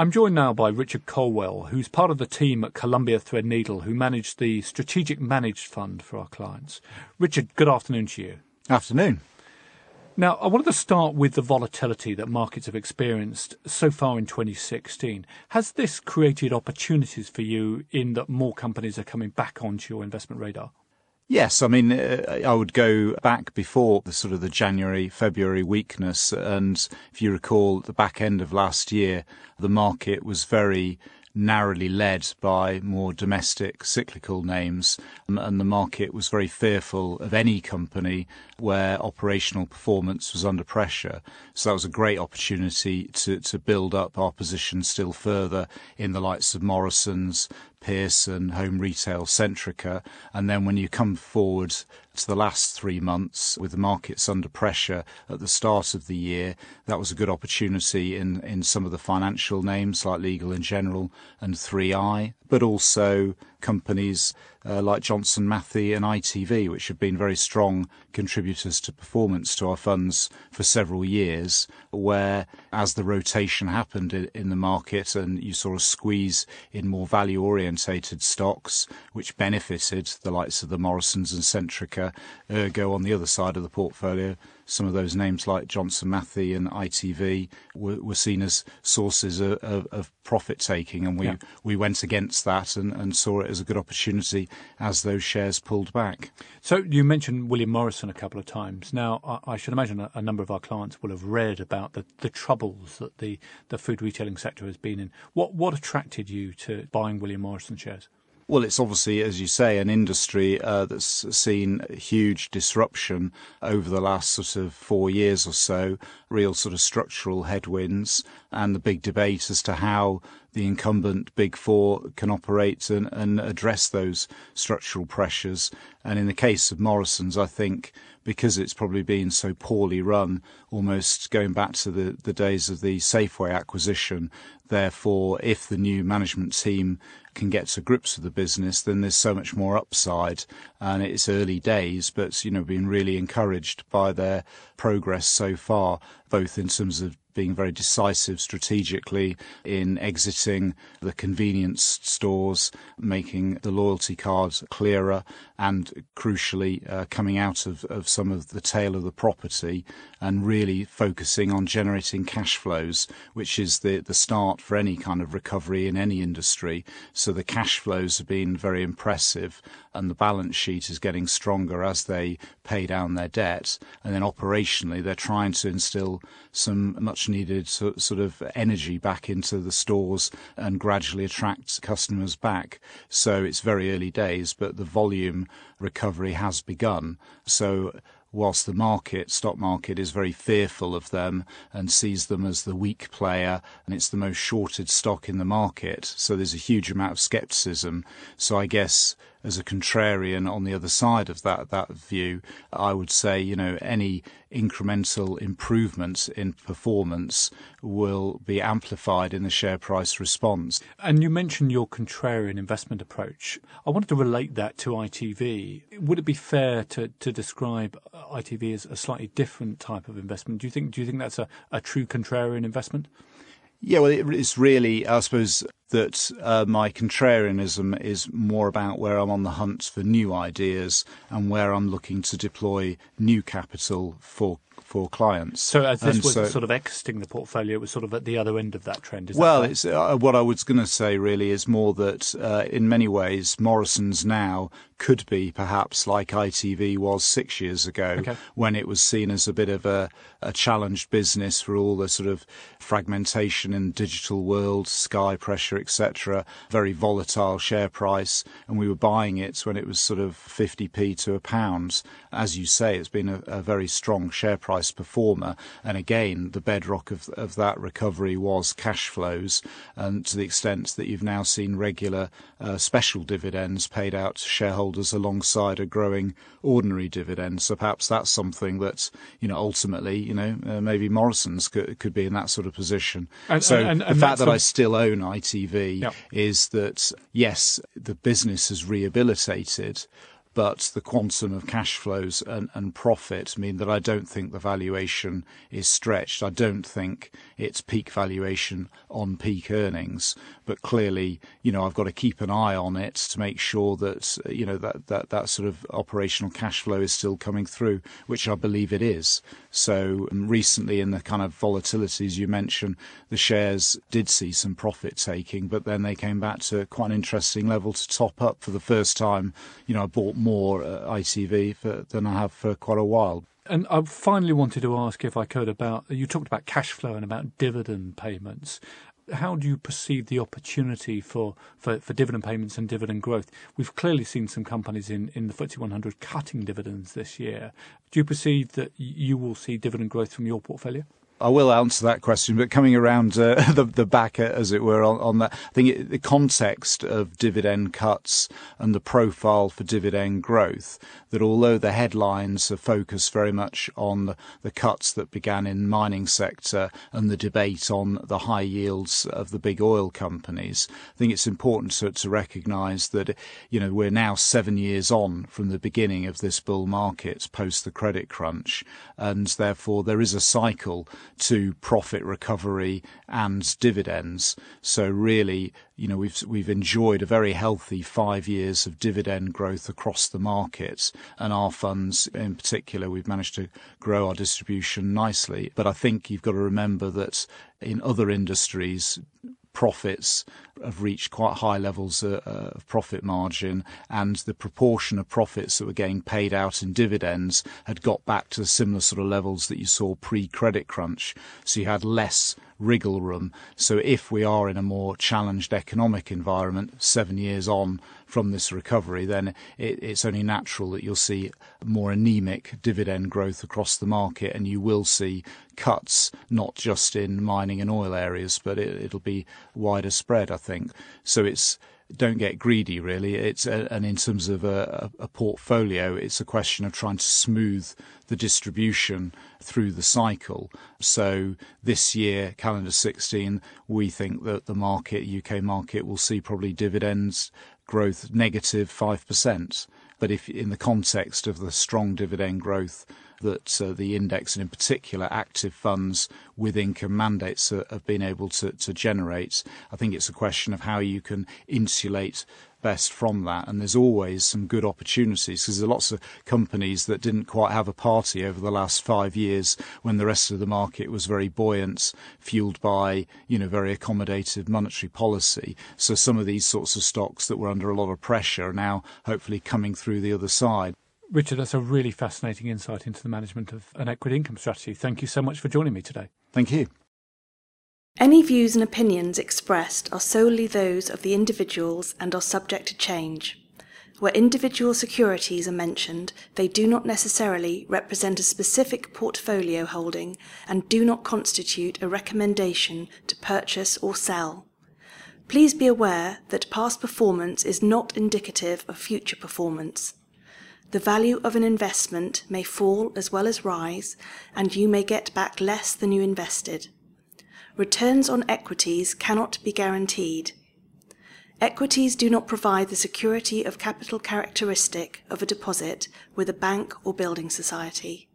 I'm joined now by Richard Colwell, who's part of the team at Columbia Threadneedle who manage the Strategic Managed Fund for our clients. Richard, good afternoon to you. Afternoon. Now, I wanted to start with the volatility that markets have experienced so far in 2016. Has this created opportunities for you in that more companies are coming back onto your investment radar? Yes, I mean, uh, I would go back before the sort of the January, February weakness. And if you recall, at the back end of last year, the market was very narrowly led by more domestic cyclical names, um, and the market was very fearful of any company where operational performance was under pressure. So that was a great opportunity to, to build up our position still further in the likes of Morrison's, Pearson, Home Retail, Centrica, and then when you come forward to the last three months with the markets under pressure at the start of the year, that was a good opportunity in, in some of the financial names like Legal General and 3i, but also companies uh, like Johnson Matthey and ITV, which have been very strong contributors to performance to our funds for several years, where as the rotation happened in, in the market and you saw a squeeze in more value orientated stocks, which benefited the likes of the Morrisons and Centrica, ergo on the other side of the portfolio, some of those names like Johnson Matthey and ITV were, were seen as sources of, of, of profit taking, and we yeah. we went against that and, and saw it as a good opportunity as those shares pulled back. So you mentioned William Morrison a couple of times. Now I, I should imagine a, a, number of our clients will have read about the, the troubles that the, the food retailing sector has been in. What what attracted you to buying William Morrison shares? Well, it's obviously, as you say, an industry uh, that's seen huge disruption over the last sort of four years or so, real sort of structural headwinds, and the big debate as to how the incumbent Big Four can operate and, and address those structural pressures. And in the case of Morrison's, I think because it's probably been so poorly run, almost going back to the, the days of the Safeway acquisition, therefore, if the new management team can get to grips with the business, then there's so much more upside. And it's early days, but you know, been really encouraged by their progress so far, both in terms of being very decisive strategically in exiting the convenience stores, making the loyalty cards clearer, and crucially uh, coming out of, of some of the tail of the property and really focusing on generating cash flows, which is the, the start for any kind of recovery in any industry. So the cash flows have been very impressive and the balance sheet is getting stronger as they pay down their debt. And then operationally, they're trying to instill some much needed sort of energy back into the stores and gradually attract customers back. So it's very early days, but the volume recovery has begun. So whilst the market, stock market, is very fearful of them and sees them as the weak player and it's the most shorted stock in the market. So there's a huge amount of skepticism. So I guess as a contrarian on the other side of that that view, I would say, you know, any incremental improvements in performance will be amplified in the share price response. And you mentioned your contrarian investment approach. I wanted to relate that to ITV. Would it be fair to, to describe ITV as a slightly different type of investment? Do you think do you think that's a, a true contrarian investment? Yeah, well, it's really, I suppose, that uh, my contrarianism is more about where I'm on the hunt for new ideas and where I'm looking to deploy new capital for for clients. So as this and was so, sort of exiting the portfolio, it was sort of at the other end of that trend. well, that it's uh, what I was going to say really is more that uh, in many ways Morrison's now could be perhaps like ITV was six years ago okay. when it was seen as a bit of a, a challenged business for all the sort of fragmentation in the digital world, sky pressure, etc. Very volatile share price, and we were buying it when it was sort of 50p to a pound. As you say, it's been a, a very strong share price performer, and again, the bedrock of, of that recovery was cash flows, and to the extent that you've now seen regular uh, special dividends paid out to shareholders shareholders alongside a growing ordinary dividend. So perhaps that's something that, you know, ultimately, you know, uh, maybe Morrison's could, could be in that sort of position. And, so and, and, the fact that I still own ITV is that, yes, the business has rehabilitated, but the quantum of cash flows and, and profit mean that I don't think the valuation is stretched. I don't think it's peak valuation on peak earnings, but clearly, you know, I've got to keep an eye on it to make sure that, you know, that, that, that sort of operational cash flow is still coming through, which I believe it is. So um, recently in the kind of volatilities you mentioned, the shares did see some profit taking, but then they came back to quite an interesting level to top up for the first time. You know, I bought more uh, ITV for, than I have for quite a while. And I finally wanted to ask, if I could, about you talked about cash flow and about dividend payments. How do you perceive the opportunity for, for, for dividend payments and dividend growth? We've clearly seen some companies in, in the FTSE 100 cutting dividends this year. Do you perceive that you will see dividend growth from your portfolio? I will answer that question, but coming around uh, the, the back, uh, as it were, on, on that, I think it, the context of dividend cuts and the profile for dividend growth, that although the headlines are focused very much on the, the cuts that began in mining sector and the debate on the high yields of the big oil companies, I think it's important to, to recognise that, you know, we're now seven years on from the beginning of this bull market post the credit crunch, and therefore there is a cycle to profit recovery and dividends. So really, you know, we've we've enjoyed a very healthy five years of dividend growth across the markets, and our funds in particular, we've managed to grow our distribution nicely. But I think you've got to remember that in other industries, profits have reached quite high levels uh, uh, of profit margin, and the proportion of profits that were getting paid out in dividends had got back to similar sort of levels that you saw pre-credit crunch. So you had less wriggle room. So if we are in a more challenged economic environment seven years on from this recovery, then it, it's only natural that you'll see more anemic dividend growth across the market, and you will see cuts not just in mining and oil areas, but it, it'll be wider spread, I think. So it's don't get greedy really. It's a, and in terms of a, a, portfolio it's a question of trying to smooth the distribution through the cycle. So this year calendar 16 we think that the market UK market will see probably dividends growth negative 5% but if in the context of the strong dividend growth that uh, the index and in particular active funds with income mandates uh, have been able to, to generate. I think it's a question of how you can insulate best from that. And there's always some good opportunities because there are lots of companies that didn't quite have a party over the last five years when the rest of the market was very buoyant, fueled by, you know, very accommodative monetary policy. So some of these sorts of stocks that were under a lot of pressure are now hopefully coming through the other side. Richard, that's a really fascinating insight into the management of an equity income strategy. Thank you so much for joining me today. Thank you. Any views and opinions expressed are solely those of the individuals and are subject to change. Where individual securities are mentioned, they do not necessarily represent a specific portfolio holding and do not constitute a recommendation to purchase or sell. Please be aware that past performance is not indicative of future performance. The value of an investment may fall as well as rise, and you may get back less than you invested. Returns on equities cannot be guaranteed. Equities do not provide the security of capital characteristic of a deposit with a bank or building society.